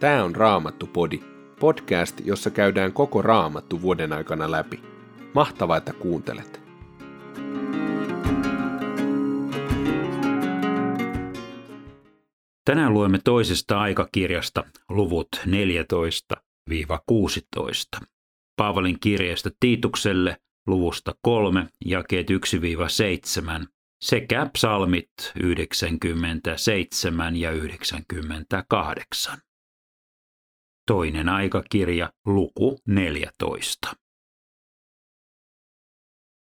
Tämä on Raamattu-podi, podcast, jossa käydään koko Raamattu vuoden aikana läpi. Mahtavaa, että kuuntelet! Tänään luemme toisesta aikakirjasta luvut 14-16. Paavalin kirjeestä Tiitukselle luvusta 3, jakeet 1-7 sekä psalmit 97 ja 98. Toinen aikakirja, luku 14.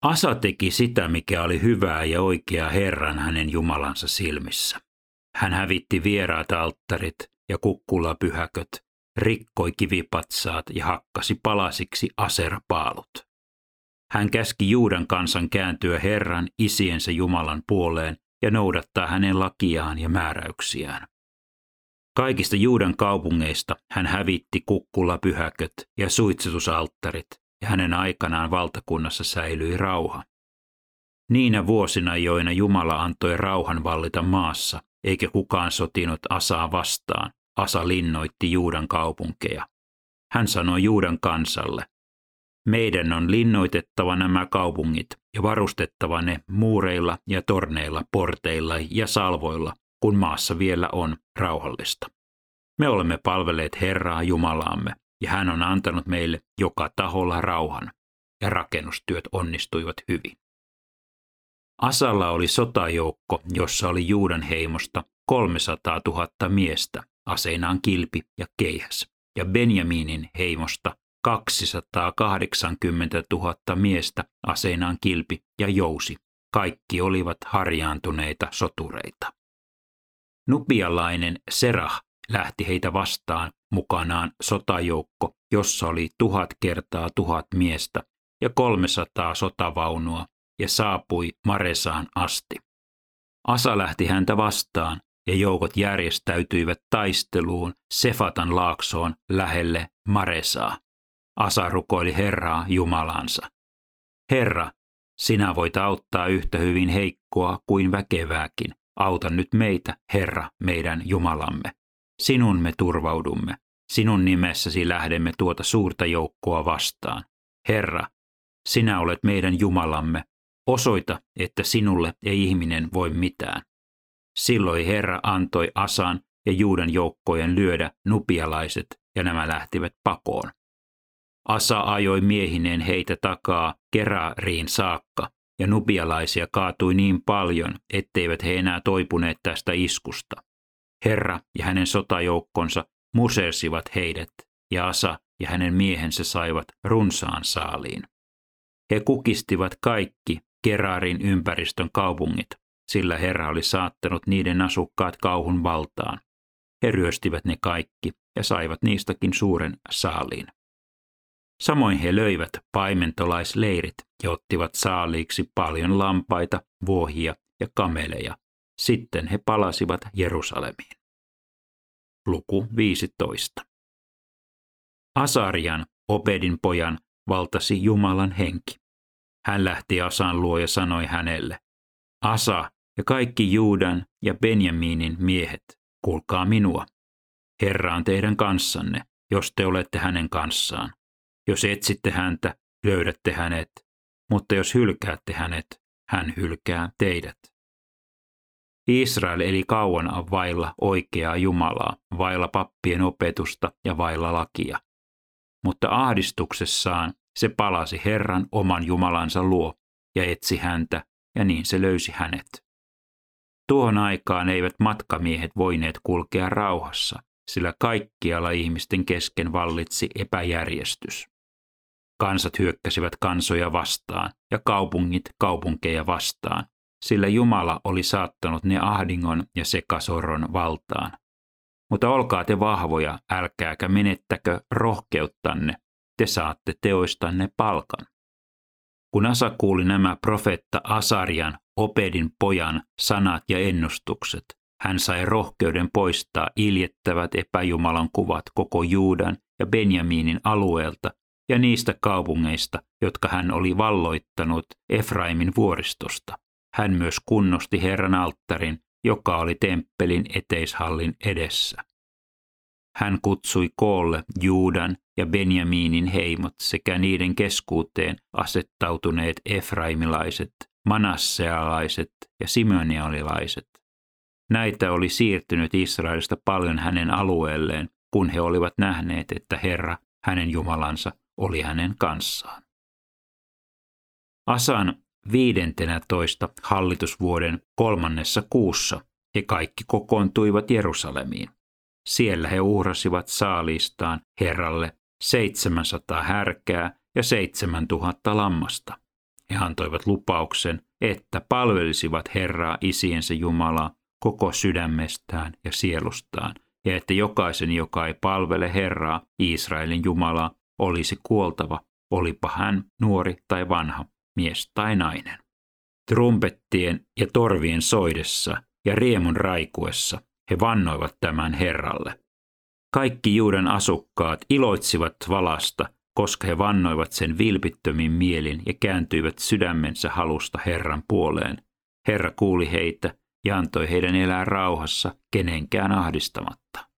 Asa teki sitä, mikä oli hyvää ja oikeaa Herran hänen Jumalansa silmissä. Hän hävitti vieraat alttarit ja kukkulapyhäköt, rikkoi kivipatsaat ja hakkasi palasiksi aserpaalut. Hän käski Juudan kansan kääntyä Herran isiensä Jumalan puoleen ja noudattaa hänen lakiaan ja määräyksiään. Kaikista Juudan kaupungeista hän hävitti kukkulapyhäköt ja suitsetusalttarit, ja hänen aikanaan valtakunnassa säilyi rauha. Niinä vuosina, joina Jumala antoi rauhan vallita maassa, eikä kukaan sotinut Asaa vastaan, Asa linnoitti Juudan kaupunkeja. Hän sanoi Juudan kansalle, meidän on linnoitettava nämä kaupungit ja varustettava ne muureilla ja torneilla, porteilla ja salvoilla, kun maassa vielä on rauhallista. Me olemme palvelleet Herraa Jumalaamme, ja hän on antanut meille joka taholla rauhan, ja rakennustyöt onnistuivat hyvin. Asalla oli sotajoukko, jossa oli Juudan heimosta 300 000 miestä, aseinaan kilpi ja keihäs, ja Benjaminin heimosta 280 000 miestä, aseinaan kilpi ja jousi. Kaikki olivat harjaantuneita sotureita. Nupialainen Serah lähti heitä vastaan mukanaan sotajoukko, jossa oli tuhat kertaa tuhat miestä ja 300 sotavaunua ja saapui Maresaan asti. Asa lähti häntä vastaan ja joukot järjestäytyivät taisteluun Sefatan laaksoon lähelle Maresaa. Asa rukoili Herraa Jumalansa. Herra, sinä voit auttaa yhtä hyvin heikkoa kuin väkevääkin. Auta nyt meitä, Herra, meidän Jumalamme. Sinun me turvaudumme. Sinun nimessäsi lähdemme tuota suurta joukkoa vastaan. Herra, sinä olet meidän Jumalamme. Osoita, että sinulle ei ihminen voi mitään. Silloin Herra antoi Asan ja Juudan joukkojen lyödä nupialaiset, ja nämä lähtivät pakoon. Asa ajoi miehineen heitä takaa Kerariin saakka, ja nubialaisia kaatui niin paljon, etteivät he enää toipuneet tästä iskusta. Herra ja hänen sotajoukkonsa musersivat heidät, ja Asa ja hänen miehensä saivat runsaan saaliin. He kukistivat kaikki Kerarin ympäristön kaupungit, sillä Herra oli saattanut niiden asukkaat kauhun valtaan. He ryöstivät ne kaikki ja saivat niistäkin suuren saaliin. Samoin he löivät paimentolaisleirit ja ottivat saaliiksi paljon lampaita, vuohia ja kameleja. Sitten he palasivat Jerusalemiin. Luku 15. Asarian, Obedin pojan, valtasi Jumalan henki. Hän lähti Asan luo ja sanoi hänelle, Asa ja kaikki Juudan ja Benjaminin miehet, kuulkaa minua. Herra on teidän kanssanne, jos te olette hänen kanssaan. Jos etsitte häntä, löydätte hänet, mutta jos hylkäätte hänet, hän hylkää teidät. Israel eli kauan vailla oikeaa Jumalaa, vailla pappien opetusta ja vailla lakia. Mutta ahdistuksessaan se palasi Herran oman Jumalansa luo ja etsi häntä, ja niin se löysi hänet. Tuohon aikaan eivät matkamiehet voineet kulkea rauhassa, sillä kaikkialla ihmisten kesken vallitsi epäjärjestys. Kansat hyökkäsivät kansoja vastaan ja kaupungit kaupunkeja vastaan, sillä Jumala oli saattanut ne ahdingon ja sekasorron valtaan. Mutta olkaa te vahvoja, älkääkä menettäkö rohkeuttanne, te saatte teoistanne palkan. Kun Asa kuuli nämä profetta Asarian, Opedin pojan, sanat ja ennustukset, hän sai rohkeuden poistaa iljettävät epäjumalan kuvat koko Juudan ja Benjaminin alueelta ja niistä kaupungeista, jotka hän oli valloittanut Efraimin vuoristosta. Hän myös kunnosti Herran alttarin, joka oli temppelin eteishallin edessä. hän kutsui koolle Juudan ja Benjaminin heimot sekä niiden keskuuteen asettautuneet efraimilaiset, manassealaiset ja simeonialilaiset. Näitä oli siirtynyt Israelista paljon hänen alueelleen, kun he olivat nähneet, että Herra, hänen Jumalansa, oli hänen kanssaan. Asan viidentenä toista hallitusvuoden kolmannessa kuussa he kaikki kokoontuivat Jerusalemiin. Siellä he uhrasivat saalistaan Herralle 700 härkää ja 7000 lammasta. He antoivat lupauksen, että palvelisivat Herraa isiensä Jumalaa koko sydämestään ja sielustaan, ja että jokaisen, joka ei palvele Herraa, Israelin Jumalaa, olisi kuoltava, olipa hän nuori tai vanha, mies tai nainen. Trumpettien ja torvien soidessa ja riemun raikuessa he vannoivat tämän Herralle. Kaikki Juudan asukkaat iloitsivat valasta, koska he vannoivat sen vilpittömin mielin ja kääntyivät sydämensä halusta Herran puoleen. Herra kuuli heitä ja antoi heidän elää rauhassa kenenkään ahdistamatta.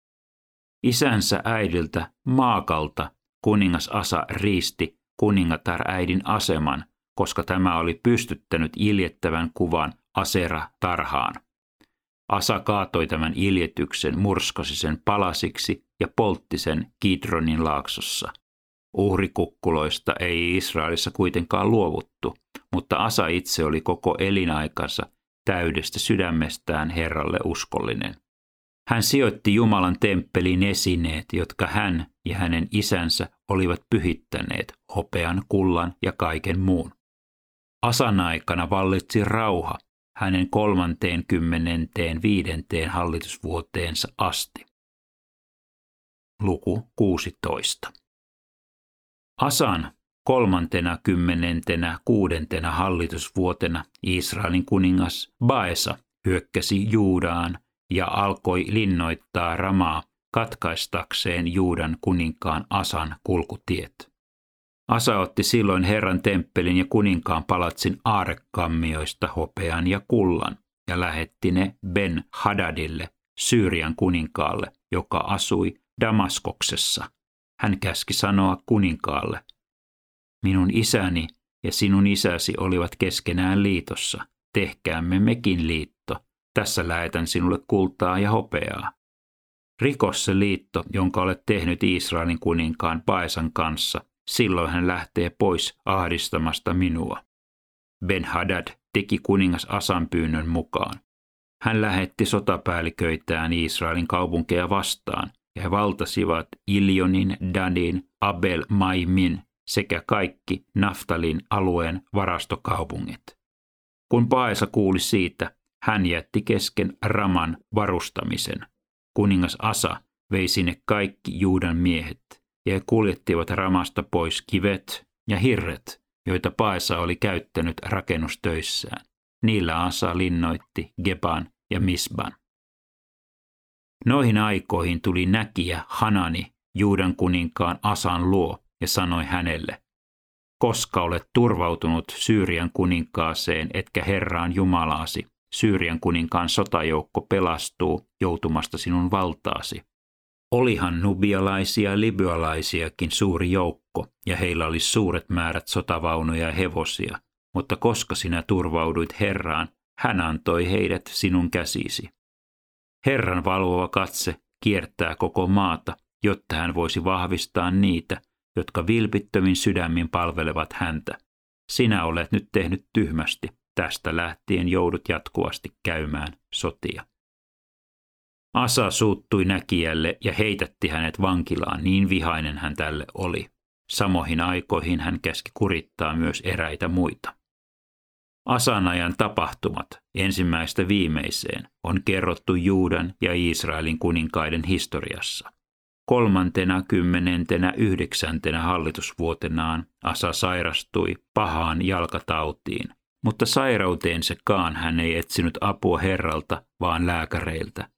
Isänsä äidiltä Maakalta kuningas Asa riisti kuningatar äidin aseman, koska tämä oli pystyttänyt iljettävän kuvan Asera tarhaan. Asa kaatoi tämän iljetyksen, murskasi sen palasiksi ja poltti sen Kidronin laaksossa. Uhrikukkuloista ei Israelissa kuitenkaan luovuttu, mutta Asa itse oli koko elinaikansa täydestä sydämestään Herralle uskollinen. Hän sijoitti Jumalan temppeliin esineet, jotka hän ja hänen isänsä olivat pyhittäneet, hopean, kullan ja kaiken muun. Asan aikana vallitsi rauha hänen kolmanteen kymmenenteen viidenteen hallitusvuoteensa asti. Luku 16. Asan kolmantena kymmenentenä kuudentena hallitusvuotena Israelin kuningas Baesa hyökkäsi Juudaan ja alkoi linnoittaa Ramaa katkaistakseen Juudan kuninkaan Asan kulkutiet. Asa otti silloin Herran temppelin ja kuninkaan palatsin aarekammioista hopean ja kullan ja lähetti ne Ben Hadadille, Syyrian kuninkaalle, joka asui Damaskoksessa. Hän käski sanoa kuninkaalle, minun isäni ja sinun isäsi olivat keskenään liitossa, tehkäämme mekin liitto, tässä lähetän sinulle kultaa ja hopeaa. Rikos se liitto, jonka olet tehnyt Israelin kuninkaan Paesan kanssa, silloin hän lähtee pois ahdistamasta minua. Ben-Hadad teki kuningas Asan pyynnön mukaan. Hän lähetti sotapäälliköitään Israelin kaupunkeja vastaan, ja he valtasivat Iljonin, Danin, Abel Maimin sekä kaikki Naftalin alueen varastokaupungit. Kun Paesa kuuli siitä, hän jätti kesken Raman varustamisen. Kuningas Asa vei sinne kaikki Juudan miehet, ja he kuljettivat Ramasta pois kivet ja hirret, joita Paesa oli käyttänyt rakennustöissään. Niillä Asa linnoitti Geban ja Misban. Noihin aikoihin tuli näkijä Hanani Juudan kuninkaan Asan luo ja sanoi hänelle, koska olet turvautunut Syyrian kuninkaaseen etkä Herraan Jumalaasi, Syyrian kuninkaan sotajoukko pelastuu joutumasta sinun valtaasi. Olihan nubialaisia ja libyalaisiakin suuri joukko, ja heillä oli suuret määrät sotavaunuja ja hevosia, mutta koska sinä turvauduit Herraan, hän antoi heidät sinun käsisi. Herran valvova katse kiertää koko maata, jotta hän voisi vahvistaa niitä, jotka vilpittömin sydämin palvelevat häntä. Sinä olet nyt tehnyt tyhmästi, tästä lähtien joudut jatkuvasti käymään sotia. Asa suuttui näkijälle ja heitätti hänet vankilaan, niin vihainen hän tälle oli. Samoihin aikoihin hän käski kurittaa myös eräitä muita. Asanajan tapahtumat, ensimmäistä viimeiseen, on kerrottu Juudan ja Israelin kuninkaiden historiassa. Kolmantena kymmenentenä yhdeksäntenä hallitusvuotenaan Asa sairastui pahaan jalkatautiin, mutta sairauteensakaan hän ei etsinyt apua Herralta, vaan lääkäreiltä.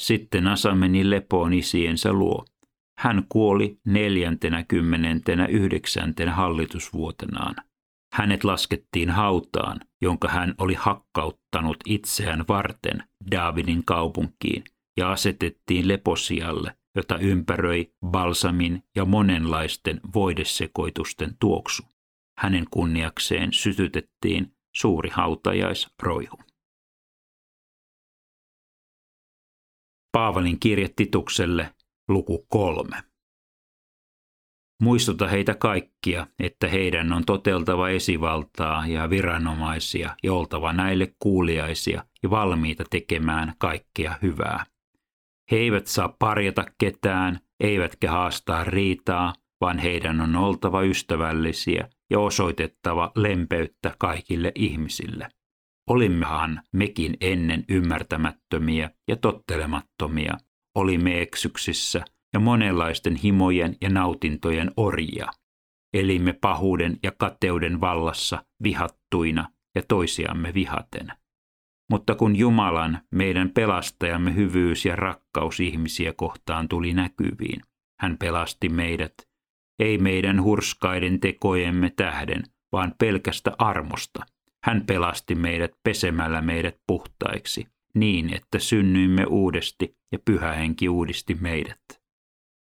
Sitten Asa meni lepoon isiensä luo. Hän kuoli neljäntenä kymmenentenä yhdeksäntenä hallitusvuotenaan. Hänet laskettiin hautaan, jonka hän oli hakkauttanut itseään varten Daavidin kaupunkiin, ja asetettiin leposialle, jota ympäröi balsamin ja monenlaisten voidesekoitusten tuoksu. Hänen kunniakseen sytytettiin suuri hautajaisroihu. Paavalin kirje Titukselle, luku kolme. Muistuta heitä kaikkia, että heidän on toteltava esivaltaa ja viranomaisia ja oltava näille kuuliaisia ja valmiita tekemään kaikkea hyvää. He eivät saa parjata ketään, eivätkä haastaa riitaa, vaan heidän on oltava ystävällisiä ja osoitettava lempeyttä kaikille ihmisille. Olimmehan mekin ennen ymmärtämättömiä ja tottelemattomia, olimme eksyksissä ja monenlaisten himojen ja nautintojen orjia. Elimme pahuuden ja kateuden vallassa vihattuina ja toisiamme vihaten. Mutta kun Jumalan, meidän pelastajamme hyvyys ja rakkaus ihmisiä kohtaan tuli näkyviin, hän pelasti meidät, ei meidän hurskaiden tekojemme tähden, vaan pelkästä armosta. Hän pelasti meidät pesemällä meidät puhtaiksi, niin että synnyimme uudesti ja pyhä henki uudisti meidät.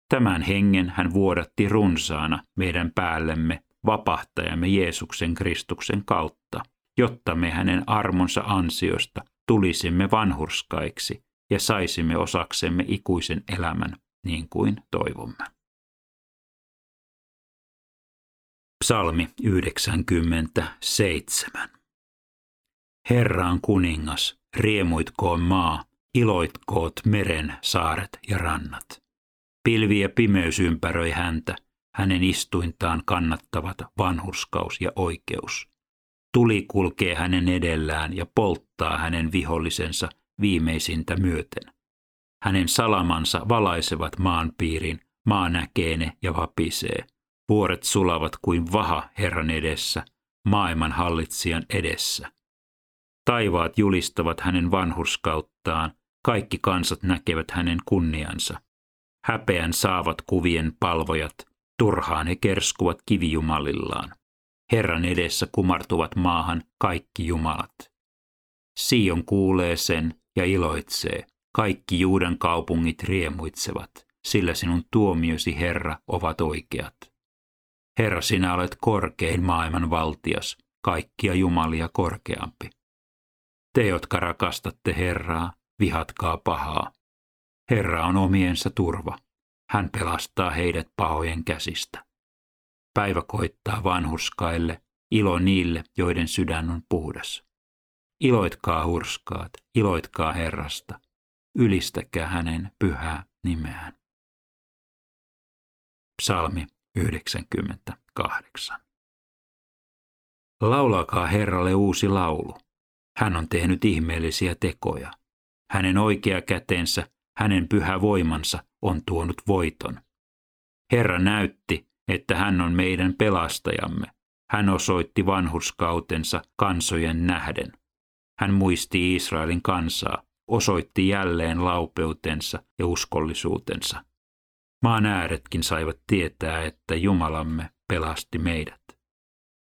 Tämän hengen hän vuodatti runsaana meidän päällemme vapahtajamme Jeesuksen Kristuksen kautta, jotta me hänen armonsa ansiosta tulisimme vanhurskaiksi ja saisimme osaksemme ikuisen elämän niin kuin toivomme. Psalmi 97. Herra on kuningas, riemuitkoon maa, iloitkoot meren saaret ja rannat. Pilvi ja pimeys ympäröi häntä, hänen istuintaan kannattavat vanhurskaus ja oikeus. Tuli kulkee hänen edellään ja polttaa hänen vihollisensa viimeisintä myöten. Hänen salamansa valaisevat maanpiirin, maa näkee ne ja vapisee. Vuoret sulavat kuin vaha Herran edessä, maailman hallitsijan edessä. Taivaat julistavat hänen vanhurskauttaan, kaikki kansat näkevät hänen kunniansa. Häpeän saavat kuvien palvojat, turhaan he kerskuvat kivijumalillaan. Herran edessä kumartuvat maahan kaikki jumalat. Sion kuulee sen ja iloitsee. Kaikki Juudan kaupungit riemuitsevat, sillä sinun tuomiosi, Herra, ovat oikeat. Herra, sinä olet korkein maailman valtias, kaikkia jumalia korkeampi. Te, jotka rakastatte Herraa, vihatkaa pahaa. Herra on omiensa turva. Hän pelastaa heidät pahojen käsistä. Päivä koittaa vanhuskaille, ilo niille, joiden sydän on puhdas. Iloitkaa hurskaat, iloitkaa Herrasta, ylistäkää hänen pyhää nimeään. Psalmi 98. Laulakaa Herralle uusi laulu. Hän on tehnyt ihmeellisiä tekoja. Hänen oikea kätensä hänen pyhä voimansa on tuonut voiton. Herra näytti, että hän on meidän pelastajamme. Hän osoitti vanhurskautensa kansojen nähden. Hän muisti Israelin kansaa, osoitti jälleen laupeutensa ja uskollisuutensa. Maan ääretkin saivat tietää, että Jumalamme pelasti meidät.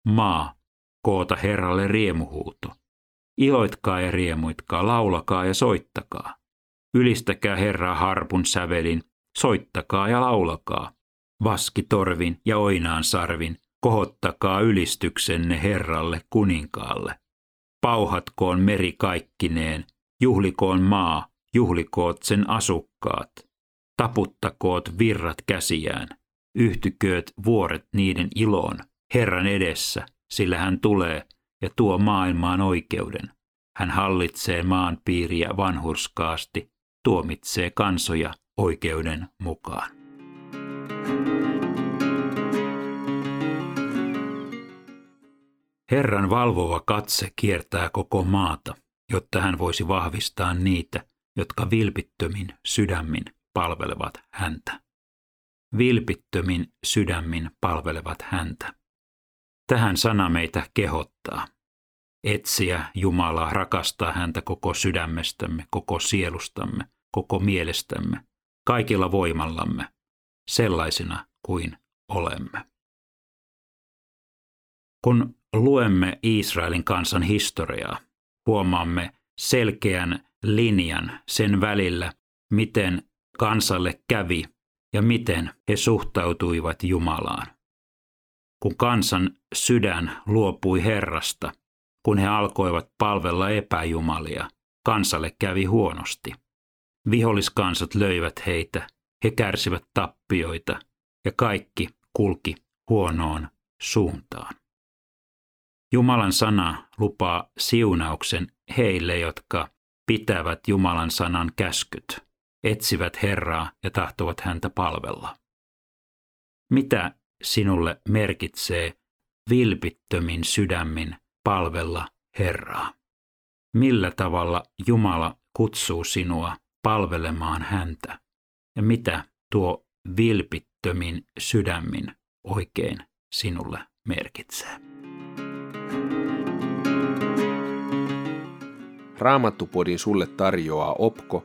Maa, koota Herralle riemuhuuto. Iloitkaa ja riemuitkaa, laulakaa ja soittakaa. Ylistäkää Herraa harpun sävelin, soittakaa ja laulakaa. Vaskitorvin ja oinaan sarvin, kohottakaa ylistyksenne Herralle kuninkaalle. Pauhatkoon meri kaikkineen, juhlikoon maa, juhlikoot sen asukkaat. Taputtakoot virrat käsiään, yhtykööt vuoret niiden iloon, Herran edessä, sillä hän tulee ja tuo maailmaan oikeuden. Hän hallitsee maan piiriä vanhurskaasti, tuomitsee kansoja oikeuden mukaan. Herran valvova katse kiertää koko maata, jotta hän voisi vahvistaa niitä, jotka vilpittömin sydämin palvelevat häntä. Vilpittömin sydämin palvelevat häntä. Tähän sana meitä kehottaa. Etsiä Jumalaa, rakastaa häntä koko sydämestämme, koko sielustamme, koko mielestämme, kaikilla voimallamme, sellaisina kuin olemme. Kun luemme Israelin kansan historiaa, huomaamme selkeän linjan sen välillä, miten kansalle kävi ja miten he suhtautuivat Jumalaan. Kun kansan sydän luopui Herrasta, kun he alkoivat palvella epäjumalia, kansalle kävi huonosti. Viholliskansat löivät heitä, he kärsivät tappioita ja kaikki kulki huonoon suuntaan. Jumalan sana lupaa siunauksen heille, jotka pitävät Jumalan sanan käskyt, etsivät Herraa ja tahtovat häntä palvella. Mitä sinulle merkitsee vilpittömin sydämin palvella Herraa? Millä tavalla Jumala kutsuu sinua palvelemaan häntä? Ja mitä tuo vilpittömin sydämin oikein sinulle merkitsee? Raamattupodin sulle tarjoaa Opko